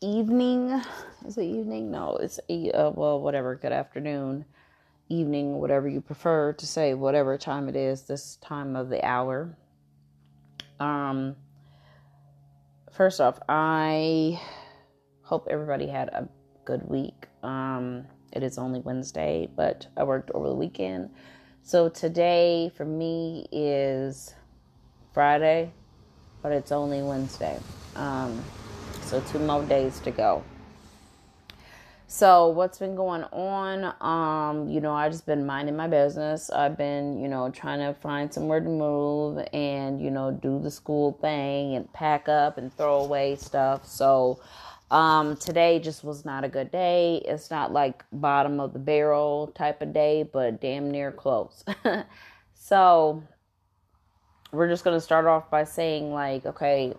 evening. Is it evening? No, it's uh, well, whatever. Good afternoon, evening, whatever you prefer to say, whatever time it is, this time of the hour. Um, first off, I hope everybody had a good week. Um, it is only Wednesday, but I worked over the weekend. So today for me is Friday, but it's only Wednesday. Um, so two more days to go. So what's been going on? Um, you know, I just been minding my business. I've been, you know, trying to find somewhere to move and, you know, do the school thing and pack up and throw away stuff. So um today just was not a good day. It's not like bottom of the barrel type of day, but damn near close. so we're just going to start off by saying like, okay,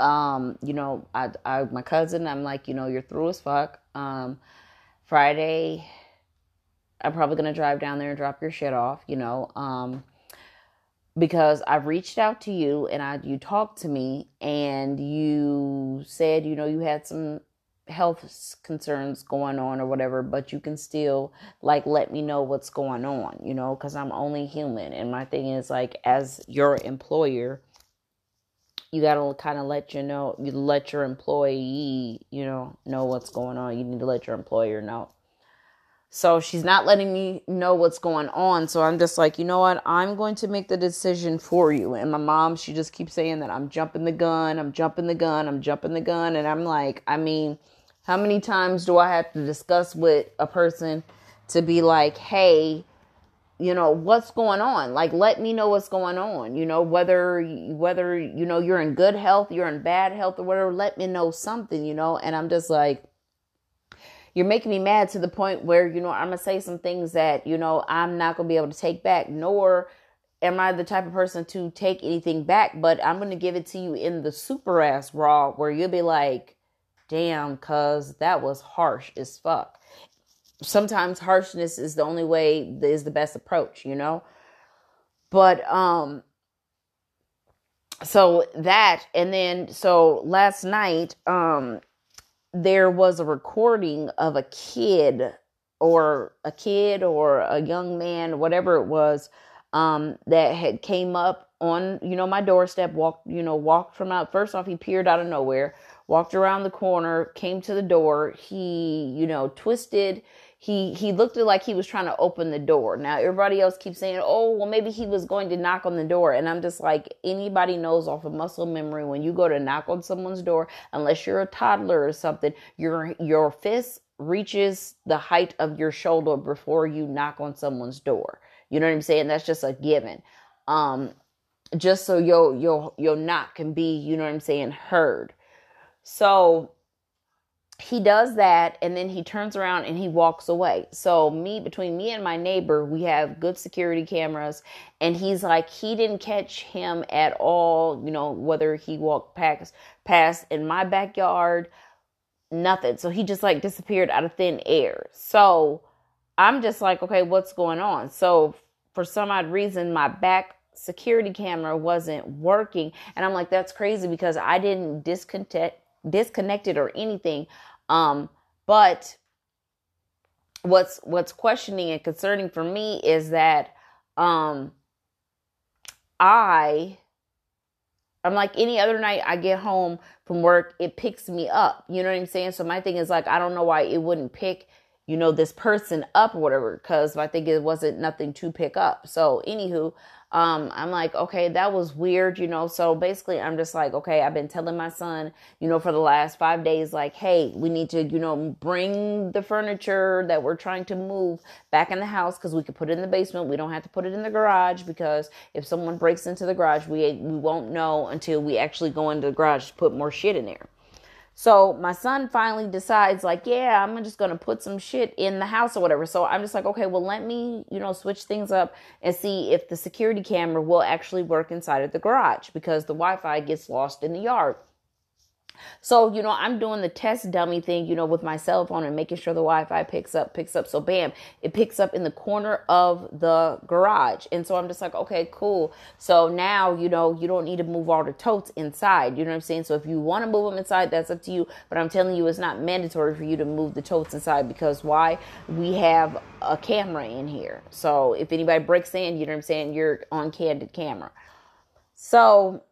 um, you know, I, I, my cousin, I'm like, you know, you're through as fuck. Um, Friday, I'm probably gonna drive down there and drop your shit off, you know, um, because I've reached out to you and I, you talked to me and you said, you know, you had some health concerns going on or whatever, but you can still like let me know what's going on, you know, because I'm only human. And my thing is like, as your employer, you got to kind of let you know you let your employee you know know what's going on. You need to let your employer know. So she's not letting me know what's going on. So i'm just like you know what? I'm going to make the decision for you. And my mom she just keeps saying that i'm jumping the gun i'm jumping the gun i'm jumping the gun. And i'm like i mean how many times do i have to discuss with a person to be like hey you know what's going on? Like let me know what's going on you know whether whether you know you're in good health you're in bad health or whatever let me know something you know? And i'm just like you're making me mad to the point where you know i'm gonna say some things that you know i'm not gonna be able to take back nor am i the type of person to take anything back but i'm gonna give it to you in the super ass raw where you'll be like damn cuz that was harsh as fuck sometimes harshness is the only way is the best approach you know? But um so that and then so last night um there was a recording of a kid or a kid or a young man whatever it was um that had came up on you know my doorstep walked you know walked from out first off he peered out of nowhere walked around the corner came to the door he you know twisted he he looked like he was trying to open the door. Now everybody else keeps saying, "Oh, well maybe he was going to knock on the door." And I'm just like anybody knows off of muscle memory when you go to knock on someone's door, unless you're a toddler or something, your your fist reaches the height of your shoulder before you knock on someone's door. You know what I'm saying? That's just a given. Um just so your your your knock can be, you know what I'm saying, heard. So he does that and then he turns around and he walks away. So me between me and my neighbor, we have good security cameras and he's like he didn't catch him at all, you know, whether he walked past past in my backyard, nothing. So he just like disappeared out of thin air. So I'm just like, okay, what's going on? So for some odd reason my back security camera wasn't working and I'm like that's crazy because I didn't disconnect disconnected or anything. Um, but what's what's questioning and concerning for me is that um I I'm like any other night I get home from work, it picks me up. You know what I'm saying? So my thing is like I don't know why it wouldn't pick, you know, this person up or whatever, because I think it wasn't nothing to pick up. So anywho, um, I'm like, okay, that was weird, you know. So basically, I'm just like, okay, I've been telling my son, you know, for the last five days, like, hey, we need to, you know, bring the furniture that we're trying to move back in the house because we could put it in the basement. We don't have to put it in the garage because if someone breaks into the garage, we we won't know until we actually go into the garage to put more shit in there. So my son finally decides, like, yeah, I'm just gonna put some shit in the house or whatever. So I'm just like, okay, well, let me, you know, switch things up and see if the security camera will actually work inside of the garage because the Wi Fi gets lost in the yard. So, you know, I'm doing the test dummy thing, you know, with my cell phone and making sure the Wi-Fi picks up, picks up. So bam, it picks up in the corner of the garage. And so I'm just like, okay, cool. So now, you know, you don't need to move all the totes inside. You know what I'm saying? So if you want to move them inside, that's up to you. But I'm telling you, it's not mandatory for you to move the totes inside because why? We have a camera in here. So if anybody breaks in, you know what I'm saying, you're on candid camera. So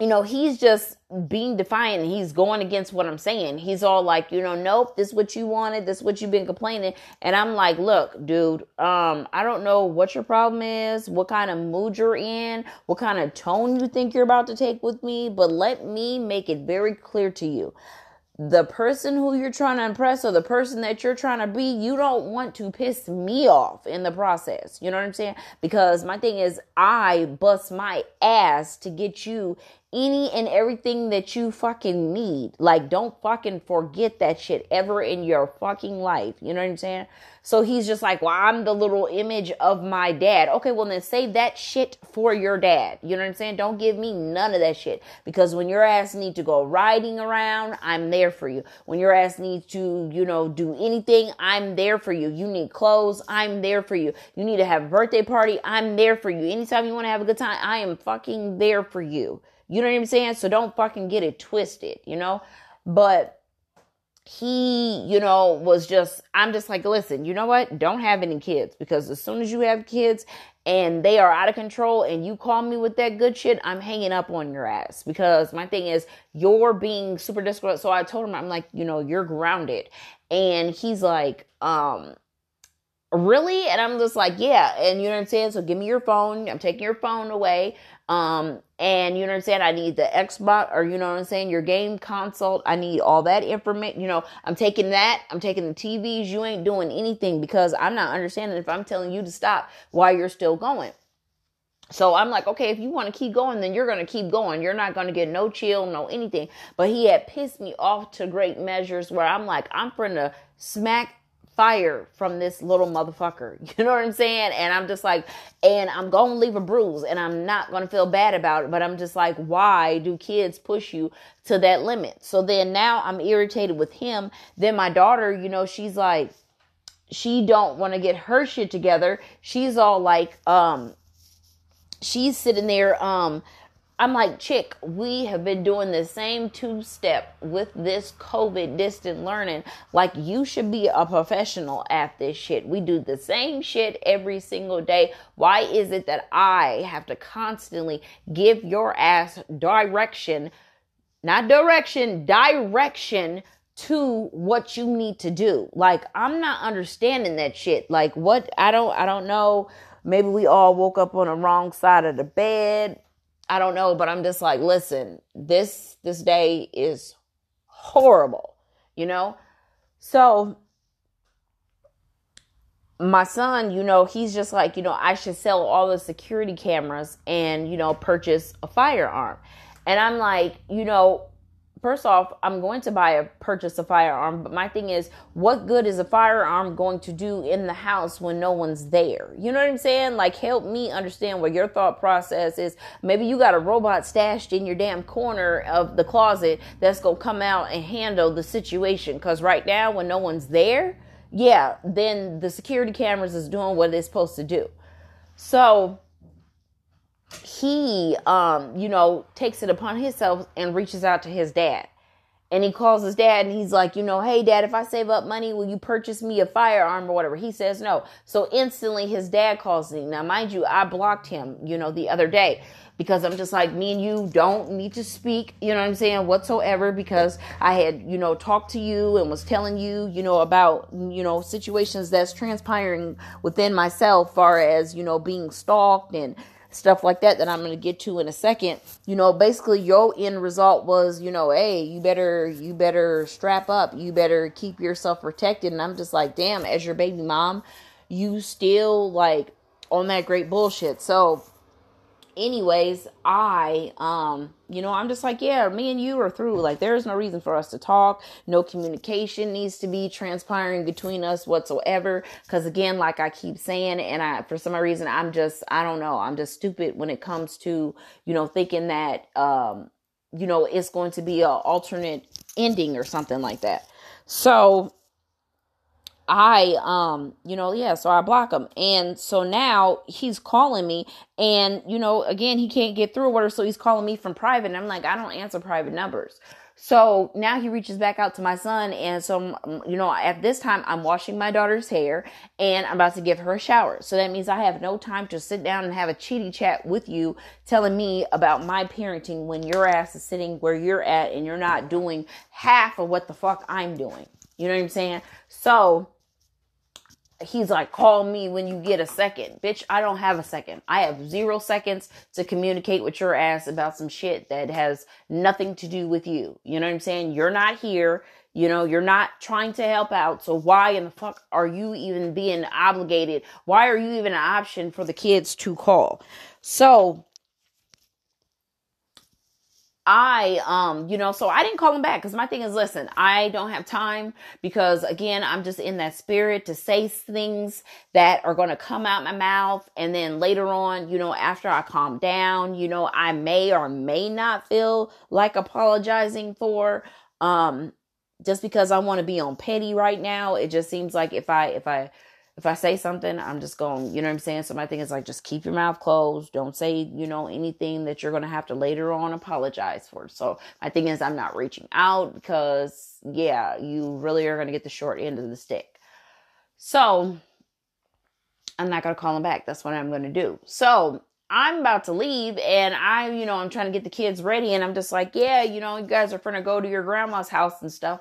you know, he's just being defiant. He's going against what I'm saying. He's all like, you know, nope, this is what you wanted. This is what you've been complaining. And I'm like, look, dude, um, I don't know what your problem is, what kind of mood you're in, what kind of tone you think you're about to take with me, but let me make it very clear to you the person who you're trying to impress or the person that you're trying to be, you don't want to piss me off in the process. You know what I'm saying? Because my thing is, I bust my ass to get you any and everything that you fucking need. Like, don't fucking forget that shit ever in your fucking life. You know what I'm saying? So he's just like, well, I'm the little image of my dad. Okay, well, then save that shit for your dad. You know what I'm saying? Don't give me none of that shit. Because when your ass need to go riding around, I'm there for you. When your ass needs to, you know, do anything, I'm there for you. You need clothes, I'm there for you. You need to have a birthday party, I'm there for you. Anytime you want to have a good time, I am fucking there for you. You know what I'm saying? So don't fucking get it twisted, you know? But he, you know, was just, I'm just like, listen, you know what? Don't have any kids because as soon as you have kids and they are out of control and you call me with that good shit, I'm hanging up on your ass because my thing is you're being super disgruntled. So I told him, I'm like, you know, you're grounded. And he's like, um, really? And I'm just like, yeah. And you know what I'm saying? So give me your phone. I'm taking your phone away. Um, and you know what I'm saying? I need the Xbox or you know what I'm saying? Your game console. I need all that information. You know, I'm taking that. I'm taking the TVs. You ain't doing anything because I'm not understanding if I'm telling you to stop why you're still going. So I'm like, okay, if you want to keep going, then you're going to keep going. You're not going to get no chill, no anything. But he had pissed me off to great measures where I'm like, I'm going to smack fire from this little motherfucker. You know what I'm saying? And I'm just like, and I'm going to leave a bruise and I'm not going to feel bad about it. But I'm just like, why do kids push you to that limit? So then now I'm irritated with him. Then my daughter, you know, she's like, she don't want to get her shit together. She's all like, um, she's sitting there, um, I'm like, chick, we have been doing the same two step with this COVID distant learning. Like, you should be a professional at this shit. We do the same shit every single day. Why is it that I have to constantly give your ass direction, not direction, direction to what you need to do? Like, I'm not understanding that shit. Like, what? I don't, I don't know. Maybe we all woke up on the wrong side of the bed I don't know, but I'm just like, listen, this this day is horrible, you know? So my son, you know, he's just like, you know, I should sell all the security cameras and, you know, purchase a firearm. And I'm like, you know, first off, I'm going to buy a purchase a firearm, but my thing is, what good is a firearm going to do in the house when no one's there? You know what I'm saying? Like, help me understand what your thought process is. Maybe you got a robot stashed in your damn corner of the closet that's gonna come out and handle the situation. Cause right now, when no one's there, yeah, then the security cameras is doing what it's supposed to do. So, he um you know takes it upon himself and reaches out to his dad. And he calls his dad and he's like you know hey dad if i save up money will you purchase me a firearm or whatever? He says no. So instantly his dad calls me. Now mind you i blocked him you know the other day because i'm just like me and you don't need to speak you know what i'm saying whatsoever because i had you know talked to you and was telling you you know about you know situations that's transpiring within myself far as you know being stalked and stuff like that that I'm going to get to in a second. You know, basically your end result was, you know, hey, you better you better strap up. You better keep yourself protected and I'm just like, "Damn, as your baby mom, you still like on that great bullshit." So, anyways, I, um, you know, I'm just like, yeah, me and you are through. Like, there's no reason for us to talk. No communication needs to be transpiring between us whatsoever. Cause again, like I keep saying, and I, for some reason, I'm just, I don't know, I'm just stupid when it comes to, you know, thinking that, um, you know, it's going to be a alternate ending or something like that. So I um you know yeah so I block him and so now he's calling me and you know again he can't get through with her so he's calling me from private and I'm like I don't answer private numbers so now he reaches back out to my son. And so, you know, at this time, I'm washing my daughter's hair and I'm about to give her a shower. So that means I have no time to sit down and have a chitty chat with you telling me about my parenting when your ass is sitting where you're at and you're not doing half of what the fuck I'm doing. You know what I'm saying? So, he's like, call me when you get a second. Bitch, I don't have a second. I have zero seconds to communicate with your ass about some shit that has nothing to do with you. You know what I'm saying? You're not here. You know, you're not trying to help out. So why in the fuck are you even being obligated? Why are you even an option for the kids to call? So I, um, you know, so I didn't call him back because my thing is, listen, I don't have time because again, I'm just in that spirit to say things that are going to come out my mouth. And then later on, you know, after I calm down, you know, I may or may not feel like apologizing for, um, just because I want to be on petty right now. It just seems like if I, if I, if I say something, I'm just going, you know what I'm saying? So my thing is like, just keep your mouth closed. Don't say, you know, anything that you're going to have to later on apologize for. So my thing is, I'm not reaching out because, yeah, you really are going to get the short end of the stick. So I'm not going to call him back. That's what I'm going to do. So I'm about to leave and I, you know, I'm trying to get the kids ready and I'm just like, yeah, you know, you guys are going to go to your grandma's house and stuff.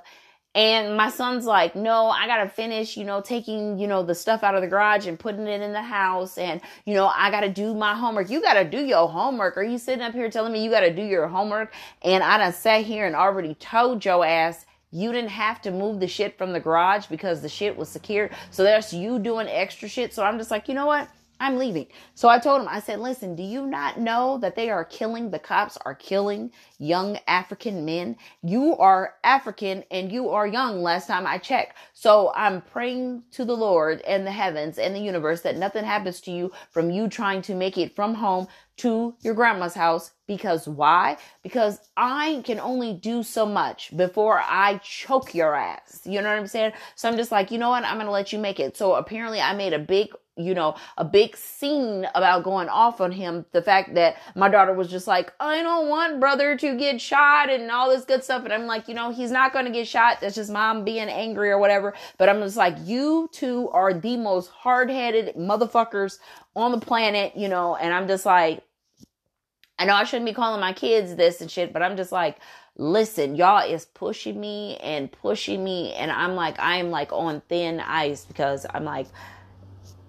And my son's like, no, I gotta finish, you know, taking, you know, the stuff out of the garage and putting it in the house. And, you know, I gotta do my homework. You gotta do your homework. Are you sitting up here telling me you gotta do your homework? And I done sat here and already told your ass you didn't have to move the shit from the garage because the shit was secure. So that's you doing extra shit. So I'm just like, you know what? I'm leaving. So I told him, I said, listen, do you not know that they are killing, the cops are killing young African men? You are African and you are young last time I checked. So I'm praying to the Lord and the heavens and the universe that nothing happens to you from you trying to make it from home to your grandma's house because why? Because I can only do so much before I choke your ass. You know what I'm saying? So I'm just like, you know what? I'm going to let you make it. So apparently I made a big you know, a big scene about going off on him. The fact that my daughter was just like, I don't want brother to get shot and all this good stuff. And I'm like, you know, he's not going to get shot. That's just mom being angry or whatever. But I'm just like, you two are the most hard headed motherfuckers on the planet, you know, and I'm just like, I know I shouldn't be calling my kids this and shit, but I'm just like, listen, y'all is pushing me and pushing me. And I'm like, I am like on thin ice because I'm like,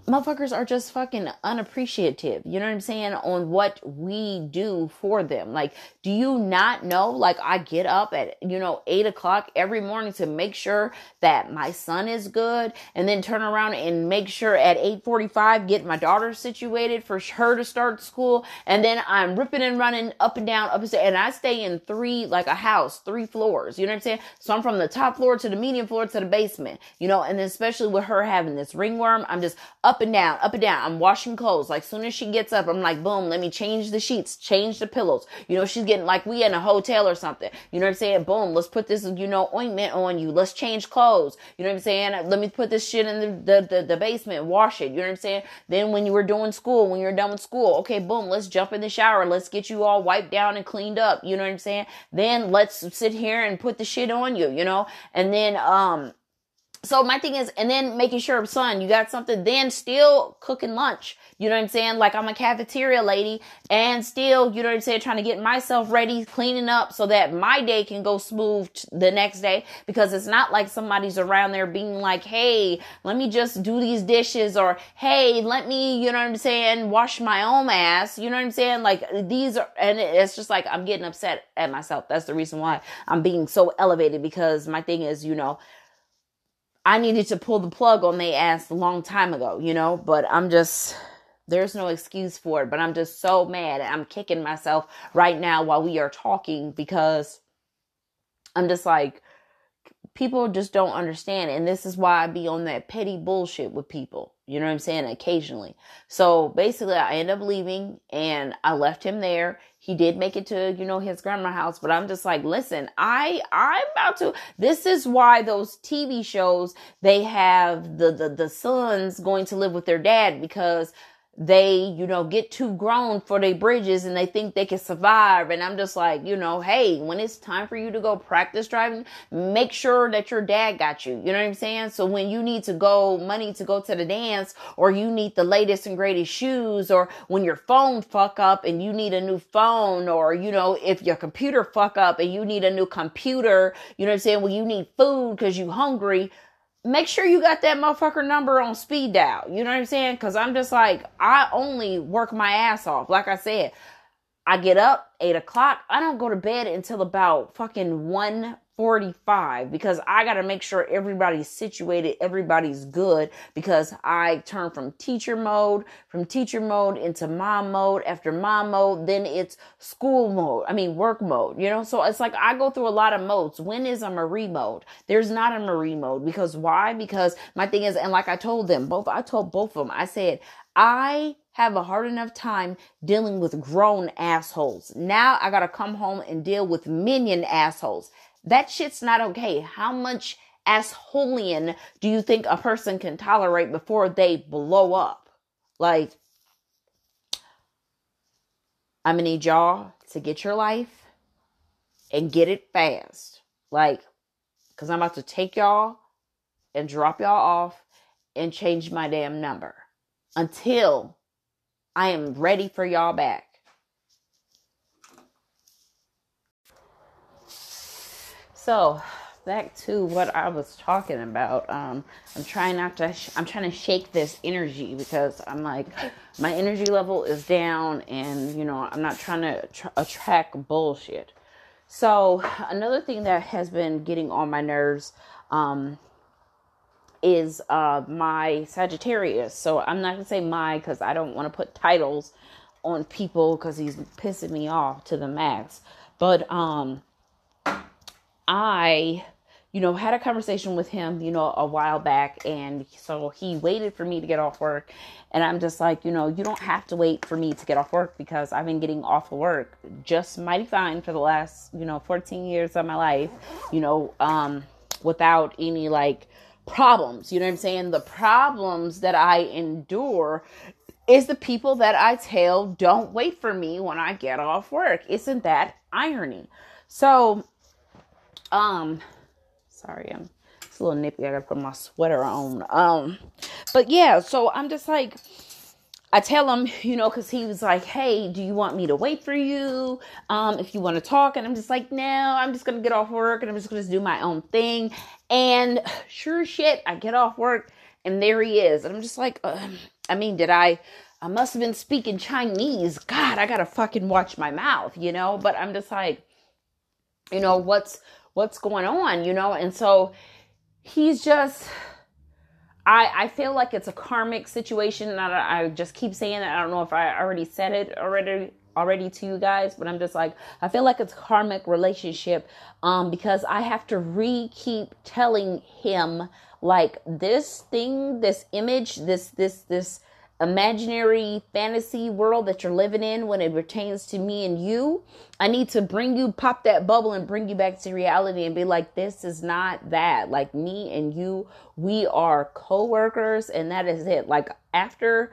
motherfuckers are just fucking unappreciative. You know what I'm saying? On what we do for them. Like, do you not know? Like, I get up at, you know, eight o'clock every morning to make sure that my son is good and then turn around and make sure at 845 get my daughter situated for her to start school. And then I'm ripping and running up and down, up and down. And I stay in three, like a house, three floors. You know what I'm saying? So I'm from the top floor to the medium floor to the basement, you know, and then especially with her having this ringworm, I'm just up up and down, up and down. I'm washing clothes. Like soon as she gets up, I'm like, boom, let me change the sheets, change the pillows. You know, she's getting like we in a hotel or something. You know what I'm saying? Boom, let's put this, you know, ointment on you. Let's change clothes. You know what I'm saying? Let me put this shit in the, the, the, the basement, wash it. You know what I'm saying? Then when you were doing school, when you're done with school, okay, boom, let's jump in the shower. Let's get you all wiped down and cleaned up. You know what I'm saying? Then let's sit here and put the shit on you, you know? And then, um, so my thing is, and then making sure, son, you got something, then still cooking lunch. You know what I'm saying? Like I'm a cafeteria lady and still, you know what I'm saying, trying to get myself ready, cleaning up so that my day can go smooth the next day because it's not like somebody's around there being like, Hey, let me just do these dishes or Hey, let me, you know what I'm saying, wash my own ass. You know what I'm saying? Like these are, and it's just like I'm getting upset at myself. That's the reason why I'm being so elevated because my thing is, you know, I needed to pull the plug on they ass a long time ago, you know, but I'm just there's no excuse for it, but I'm just so mad. I'm kicking myself right now while we are talking because I'm just like people just don't understand. And this is why I be on that petty bullshit with people. You know what I'm saying? Occasionally. So basically, I end up leaving and I left him there. He did make it to, you know, his grandma's house, but I'm just like, listen, I, I'm about to, this is why those TV shows, they have the, the, the sons going to live with their dad because they, you know, get too grown for their bridges and they think they can survive. And I'm just like, you know, hey, when it's time for you to go practice driving, make sure that your dad got you. You know what I'm saying? So when you need to go money to go to the dance or you need the latest and greatest shoes or when your phone fuck up and you need a new phone or, you know, if your computer fuck up and you need a new computer, you know what I'm saying? Well, you need food because you hungry make sure you got that motherfucker number on speed dial. You know what I'm saying? Cause I'm just like, I only work my ass off. Like I said, I get up eight o'clock. I don't go to bed until about fucking one 45 because I got to make sure everybody's situated, everybody's good because I turn from teacher mode, from teacher mode into mom mode, after mom mode, then it's school mode. I mean, work mode, you know? So it's like I go through a lot of modes. When is a Marie mode? There's not a Marie mode because why? Because my thing is, and like I told them both, I told both of them, I said, I have a hard enough time dealing with grown assholes. Now I got to come home and deal with minion assholes. That shit's not okay. How much assholeian do you think a person can tolerate before they blow up? Like, I'm gonna need y'all to get your life and get it fast. Like, because I'm about to take y'all and drop y'all off and change my damn number until I am ready for y'all back. So, back to what I was talking about. Um, I'm trying not to. Sh- I'm trying to shake this energy because I'm like, my energy level is down, and you know, I'm not trying to tr- attract bullshit. So another thing that has been getting on my nerves um, is uh, my Sagittarius. So I'm not gonna say my because I don't want to put titles on people because he's pissing me off to the max. But um I, you know, had a conversation with him, you know, a while back. And so he waited for me to get off work. And I'm just like, you know, you don't have to wait for me to get off work because I've been getting off of work just mighty fine for the last, you know, 14 years of my life, you know, um, without any like problems. You know what I'm saying? The problems that I endure is the people that I tell don't wait for me when I get off work. Isn't that irony? So, um, sorry, I'm it's a little nippy. I gotta put my sweater on. Um, but yeah, so I'm just like, I tell him, you know, because he was like, "Hey, do you want me to wait for you? Um, if you want to talk?" And I'm just like, "No, I'm just gonna get off work and I'm just gonna do my own thing." And sure shit, I get off work and there he is, and I'm just like, uh, I mean, did I? I must have been speaking Chinese. God, I gotta fucking watch my mouth, you know. But I'm just like, you know, what's what's going on, you know? And so he's just I I feel like it's a karmic situation I, I just keep saying it. I don't know if I already said it already already to you guys, but I'm just like I feel like it's karmic relationship um because I have to re keep telling him like this thing, this image, this this this imaginary fantasy world that you're living in when it pertains to me and you. I need to bring you, pop that bubble and bring you back to reality and be like, this is not that. Like me and you, we are co workers and that is it. Like after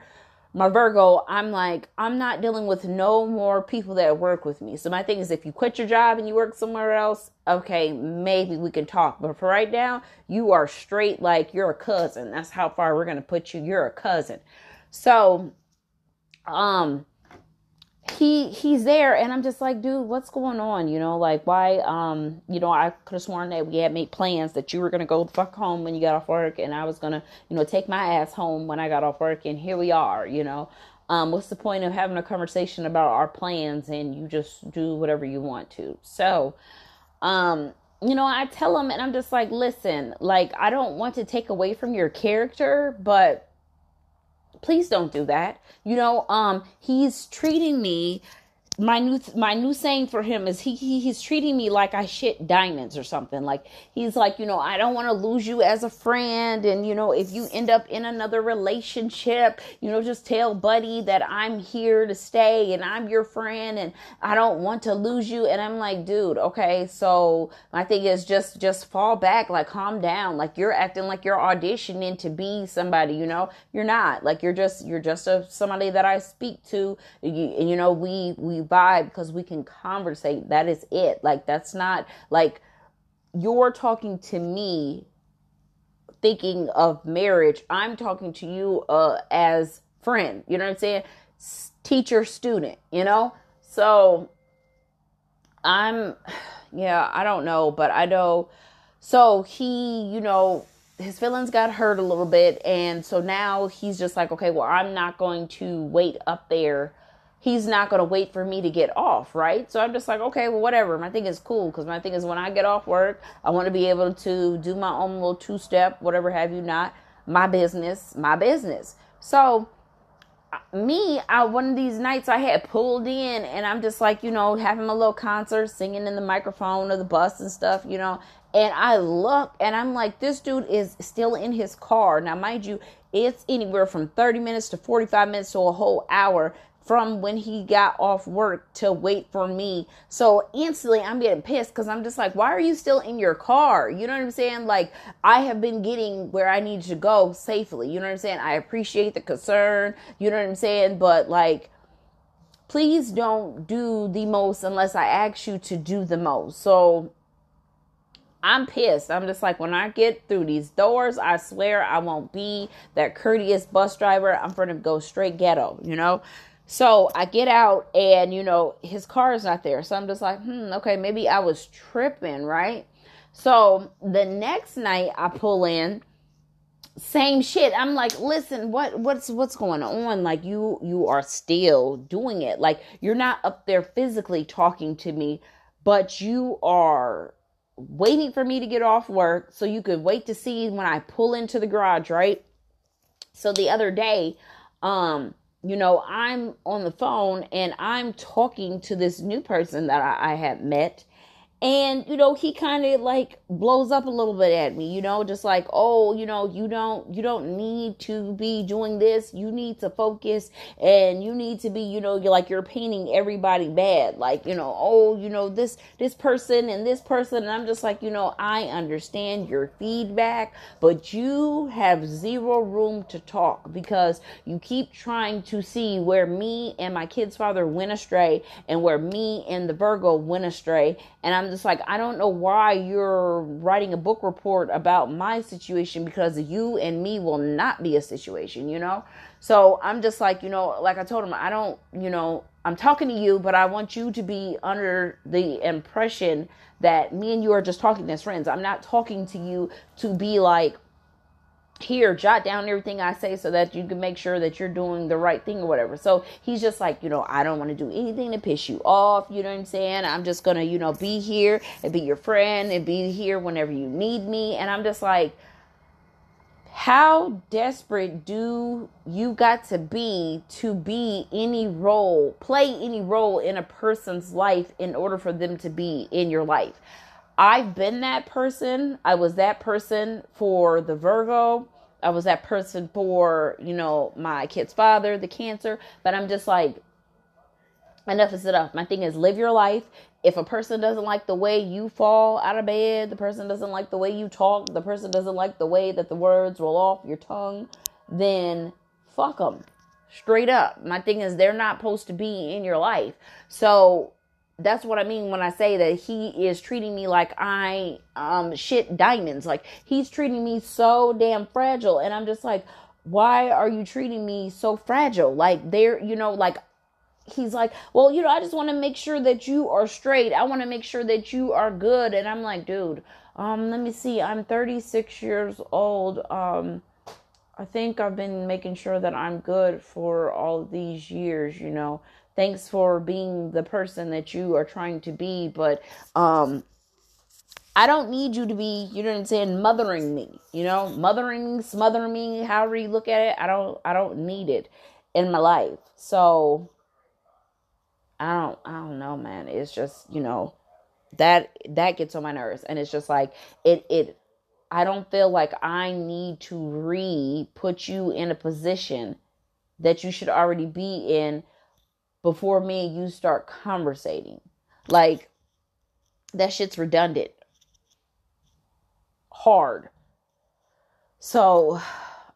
my Virgo, I'm like, I'm not dealing with no more people that work with me. So my thing is, if you quit your job and you work somewhere else, okay, maybe we can talk. But for right now, you are straight like you're a cousin. That's how far we're going to put you. You're a cousin. So, um, he he's there and i'm just like dude what's going on? You know like why um you know i could have sworn that we had made plans that you were gonna go the fuck home when you got off work and i was gonna you know take my ass home when i got off work and here we are you know? Um what's the point of having a conversation about our plans and you just do whatever you want to? So um you know i tell him and i'm just like listen like i don't want to take away from your character but please don't do that. You know, um, he's treating me my new my new saying for him is he, he he's treating me like I shit diamonds or something. Like he's like, you know, I don't want to lose you as a friend and you know, if you end up in another relationship, you know, just tell buddy that I'm here to stay and I'm your friend and I don't want to lose you and I'm like, dude, okay, so my thing is just just fall back, like calm down. Like you're acting like you're auditioning to be somebody, you know. You're not. Like you're just you're just a somebody that I speak to. You, you know, we we vibe because we can conversate. That is it. Like that's not like you're talking to me thinking of marriage. I'm talking to you uh as friend. You know what I'm saying? Teacher student, you know? So I'm yeah, I don't know, but I know so he, you know, his feelings got hurt a little bit and so now he's just like, okay, well, I'm not going to wait up there he's not going to wait for me to get off, right? So I'm just like, okay, well, whatever. My thing is cool because my thing is when I get off work, I want to be able to do my own little two step, whatever have you not. My business, my business. So, uh, me, I one of these nights I had pulled in and I'm just like, you know, having my little concert, singing in the microphone of the bus and stuff, you know. And I look and I'm like, this dude is still in his car. Now, mind you, it's anywhere from 30 minutes to 45 minutes to a whole hour from when he got off work to wait for me. So instantly I'm getting pissed because I'm just like, why are you still in your car? You know what I'm saying? Like, I have been getting where I need to go safely. You know what I'm saying? I appreciate the concern. You know what I'm saying? But like, please don't do the most unless I ask you to do the most. So I'm pissed. I'm just like, when I get through these doors, I swear I won't be that courteous bus driver. I'm going to go straight ghetto, you know? So I get out and, you know, his car is not there. So I'm just like, hmm, okay, maybe I was tripping, right? So the next night I pull in, same shit. I'm like, listen, what what's what's going on? Like you you are still doing it. Like you're not up there physically talking to me, but you are waiting for me to get off work so you could wait to see when I pull into the garage, right? So the other day, um you know, I'm on the phone and I'm talking to this new person that I, I had met and you know he kind of like blows up a little bit at me you know just like oh you know you don't you don't need to be doing this. You need to focus and you need to be you know you're like you're painting everybody bad. Like you know oh you know this this person and this person. And i'm just like you know i understand your feedback but you have zero room to talk because you keep trying to see where me and my kid's father went astray and where me and the virgo went astray. And i'm just like, I don't know why you're writing a book report about my situation because you and me will not be a situation, you know? So I'm just like, you know, like I told him, I don't, you know, I'm talking to you, but I want you to be under the impression that me and you are just talking as friends. I'm not talking to you to be like, here jot down everything i say so that you can make sure that you're doing the right thing or whatever so he's just like you know i don't want to do anything to piss you off you know what i'm saying i'm just gonna you know be here and be your friend and be here whenever you need me and i'm just like how desperate do you got to be to be any role play any role in a person's life in order for them to be in your life I've been that person. I was that person for the Virgo. I was that person for, you know, my kid's father, the cancer. But I'm just like, enough is enough. My thing is live your life. If a person doesn't like the way you fall out of bed, the person doesn't like the way you talk, the person doesn't like the way that the words roll off your tongue, then fuck them. Straight up. My thing is they're not supposed to be in your life. So that's what I mean when I say that he is treating me like I um shit diamonds. Like he's treating me so damn fragile and I'm just like why are you treating me so fragile? Like there, you know, like he's like, "Well, you know, I just want to make sure that you are straight. I want to make sure that you are good." And I'm like, "Dude, um let me see. I'm 36 years old. Um I think I've been making sure that I'm good for all these years, you know thanks for being the person that you are trying to be but um I don't need you to be, you know what I'm saying, mothering me, you know, mothering, smothering me, however you look at it. I don't I don't need it in my life. So I don't I don't know, man. It's just, you know, that that gets on my nerves and it's just like it it I don't feel like I need to re put you in a position that you should already be in before me and you start conversating. Like that shit's redundant. Hard. So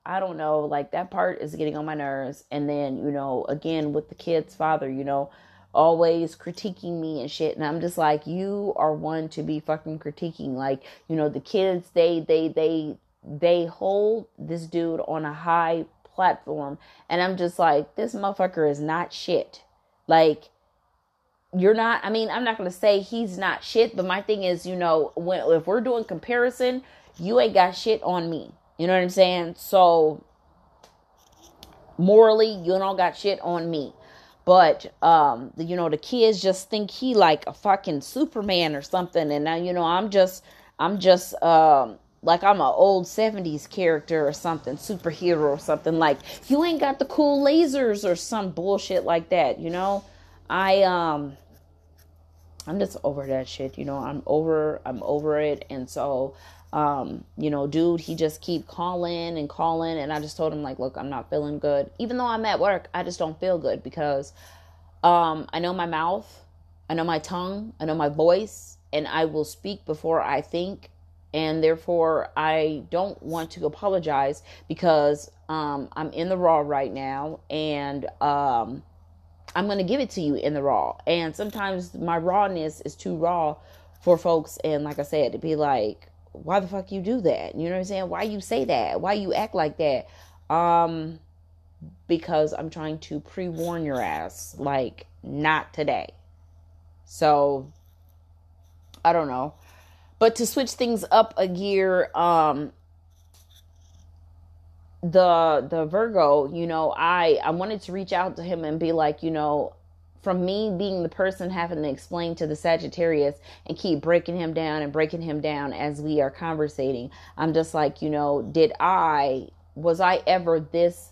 I don't know, like that part is getting on my nerves. And then, you know, again with the kid's father, you know, always critiquing me and shit. And I'm just like, you are one to be fucking critiquing. Like, you know, the kids, they, they, they, they hold this dude on a high platform. And I'm just like, this motherfucker is not shit. Like, you're not, I mean, I'm not going to say he's not shit, but my thing is, you know, when, if we're doing comparison, you ain't got shit on me. You know what I'm saying? So morally, you don't got shit on me. But um, you know, the kids just think he like a fucking Superman or something, and now you know I'm just I'm just um like I'm an old 70s character or something, superhero or something. Like you ain't got the cool lasers or some bullshit like that, you know? I um I'm just over that shit, you know. I'm over I'm over it and so um, you know, dude, he just keep calling and calling and I just told him like, look, I'm not feeling good. Even though I'm at work, I just don't feel good because um, I know my mouth, I know my tongue, I know my voice, and I will speak before I think and therefore I don't want to apologize because um, I'm in the raw right now and um, I'm going to give it to you in the raw. And sometimes my rawness is too raw for folks and like I said to be like why the fuck you do that? You know what I'm saying? Why you say that? Why you act like that? Um because I'm trying to pre-warn your ass like not today. So I don't know. But to switch things up a gear um the the Virgo, you know, I I wanted to reach out to him and be like, you know, from me being the person having to explain to the Sagittarius and keep breaking him down and breaking him down as we are conversating. I'm just like, you know, did I was I ever this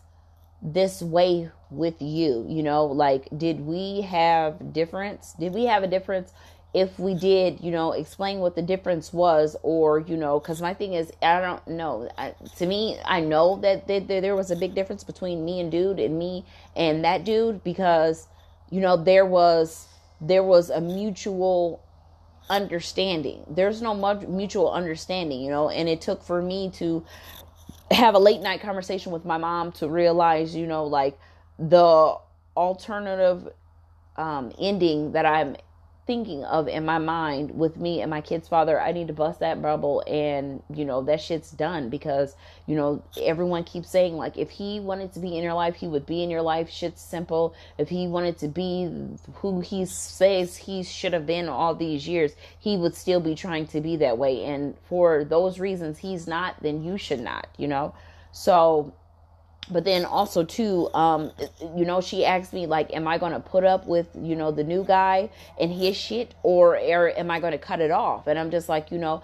this way with you? You know, like did we have difference? Did we have a difference if we did, you know, explain what the difference was, or you know, because my thing is, I don't know. I, to me, I know that, there was a big difference between me and dude and me and that dude because you know there was there was a mutual understanding there's no mutual understanding you know and it took for me to have a late night conversation with my mom to realize you know like the alternative um ending that i'm thinking of in my mind with me and my kid's father, I need to bust that bubble and, you know, that shit's done because, you know, everyone keeps saying, like, if he wanted to be in your life, he would be in your life. Shit's simple. If he wanted to be who he says he should have been all these years, he would still be trying to be that way. And for those reasons, he's not, then you should not, you know? So, but then also too um you know she asked me like am i gonna put up with you know the new guy and his shit or, or am i gonna cut it off? And i'm just like you know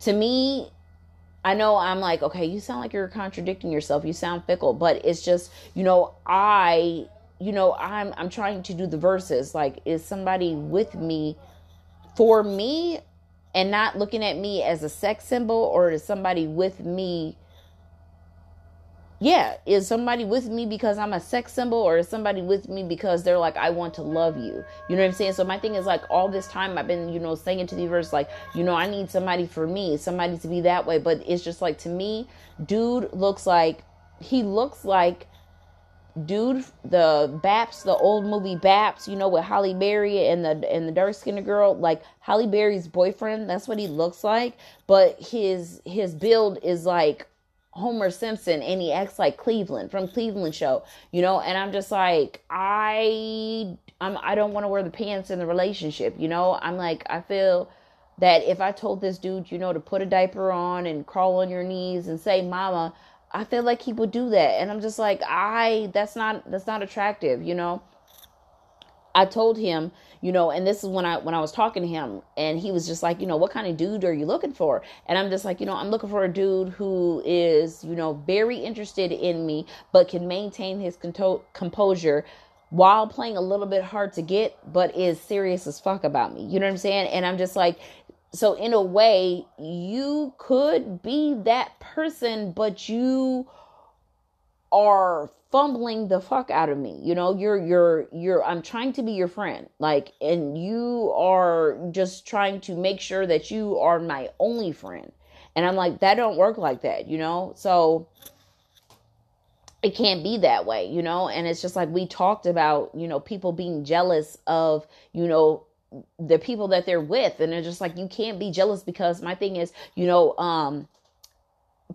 to me i know i'm like okay you sound like you're contradicting yourself you sound fickle but it's just you know i you know i'm i'm trying to do the verses. Like is somebody with me for me and not looking at me as a sex symbol or is somebody with me yeah, is somebody with me because I'm a sex symbol or is somebody with me because they're like, I want to love you? You know what I'm saying? So my thing is like all this time I've been, you know, saying to the verse, like, you know, I need somebody for me, somebody to be that way. But it's just like to me, dude looks like he looks like dude the Baps, the old movie Baps, you know, with Halle Berry and the and the dark skinned girl, like Halle Berry's boyfriend, that's what he looks like. But his his build is like Homer Simpson and he acts like Cleveland from Cleveland show, you know, and I'm just like I I'm I don't want to wear the pants in the relationship, you know? I'm like I feel that if I told this dude, you know, to put a diaper on and crawl on your knees and say mama, I feel like he would do that. And I'm just like I that's not that's not attractive, you know? I told him, you know, and this is when I when I was talking to him and he was just like, you know, what kind of dude are you looking for? And I'm just like, you know, I'm looking for a dude who is, you know, very interested in me but can maintain his composure while playing a little bit hard to get, but is serious as fuck about me. You know what I'm saying? And I'm just like, so in a way, you could be that person, but you are fumbling the fuck out of me. You know, you're you're you're I'm trying to be your friend. Like and you are just trying to make sure that you are my only friend. And I'm like that don't work like that, you know? So it can't be that way, you know? And it's just like we talked about, you know, people being jealous of, you know, the people that they're with and it's just like you can't be jealous because my thing is, you know, um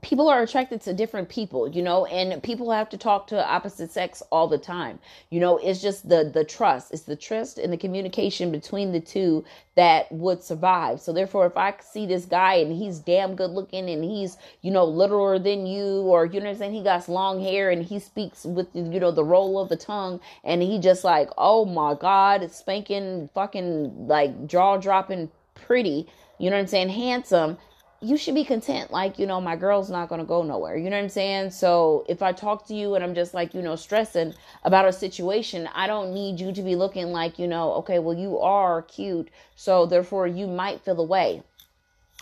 people are attracted to different people you know and people have to talk to opposite sex all the time. You know it's just the the trust it's the trust and the communication between the two that would survive. So therefore if i see this guy and he's damn good looking and he's you know littler than you or you know i'm saying? He got long hair and he speaks with you know the roll of the tongue and he just like oh my god spanking fucking like jaw dropping pretty you know what i'm saying? Handsome you should be content. Like, you know, my girl's not going to go nowhere. You know what I'm saying? So if I talk to you and I'm just like, you know, stressing about a situation, I don't need you to be looking like, you know, okay, well, you are cute. So therefore, you might feel away.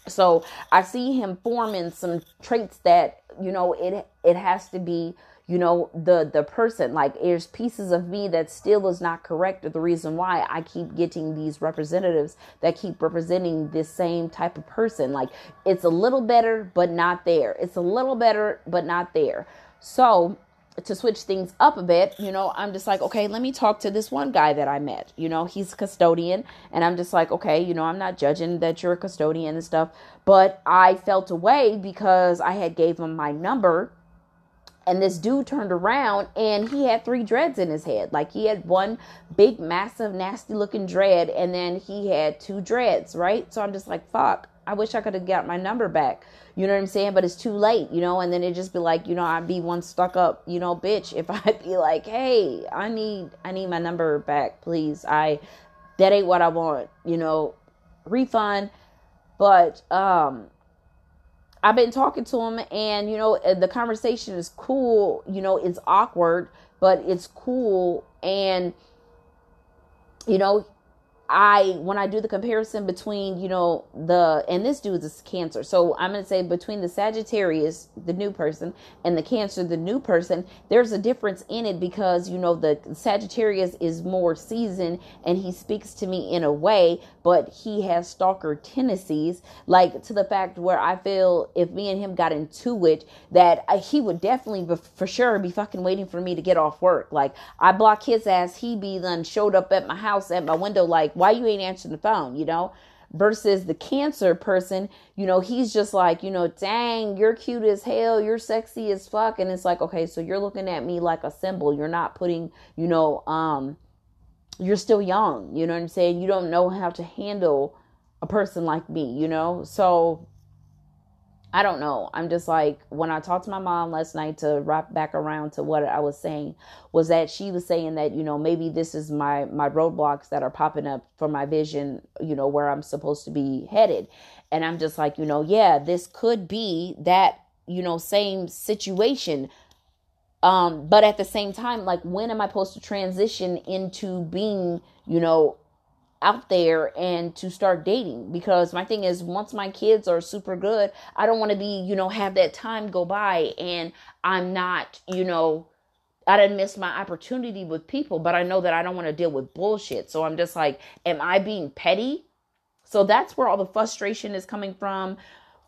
So I see him forming some traits that, you know, it, it has to be you know the the person like there's pieces of me that still is not correct the reason why i keep getting these representatives that keep representing this same type of person. Like it's a little better but not there. It's a little better but not there. So to switch things up a bit, you know, I'm just like, okay, let me talk to this one guy that I met. You know, he's a custodian, and I'm just like, okay, you know, I'm not judging that you're a custodian and stuff, but I felt away because I had gave him my number and this dude turned around and he had three dreads in his head. Like he had one big, massive, nasty looking dread, and then he had two dreads, right? So I'm just like, fuck, I wish I could have got my number back. You know what I'm saying? But it's too late, you know, and then it just be like, you know, I'd be one stuck up, you know, bitch if I'd be like, hey, I need I need my number back, please. I that ain't what I want, you know, refund. But um I've been talking to him, and you know, the conversation is cool. You know, it's awkward, but it's cool. And you know, I when I do the comparison between you know the and this dude is a cancer, so I'm gonna say between the Sagittarius, the new person, and the Cancer, the new person, there's a difference in it because you know the Sagittarius is more seasoned and he speaks to me in a way, but he has stalker tendencies, like to the fact where I feel if me and him got into it, that he would definitely for sure be fucking waiting for me to get off work. Like I block his ass, he be then showed up at my house at my window like why you ain't answering the phone, you know? Versus the cancer person, you know, he's just like, you know, dang, you're cute as hell, you're sexy as fuck. And it's like, okay, so you're looking at me like a symbol. You're not putting, you know, um, you're still young, you know what I'm saying? You don't know how to handle a person like me, you know? So I don't know. I'm just like when I talked to my mom last night to wrap back around to what I was saying was that she was saying that you know maybe this is my my roadblocks that are popping up for my vision, you know where I'm supposed to be headed. And I'm just like, you know, yeah, this could be that, you know, same situation. Um but at the same time like when am I supposed to transition into being, you know, out there and to start dating because my thing is once my kids are super good i don't want to be you know have that time go by and i'm not you know i didn't miss my opportunity with people but i know that i don't want to deal with bullshit. So i'm just like am i being petty? So that's where all the frustration is coming from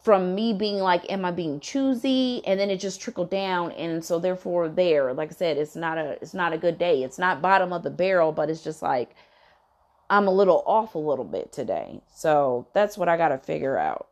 from me being like am i being choosy? And then it just trickled down and so therefore there like i said it's not a it's not a good day. It's not bottom of the barrel but it's just like I'm a little off a little bit today. So that's what I got to figure out.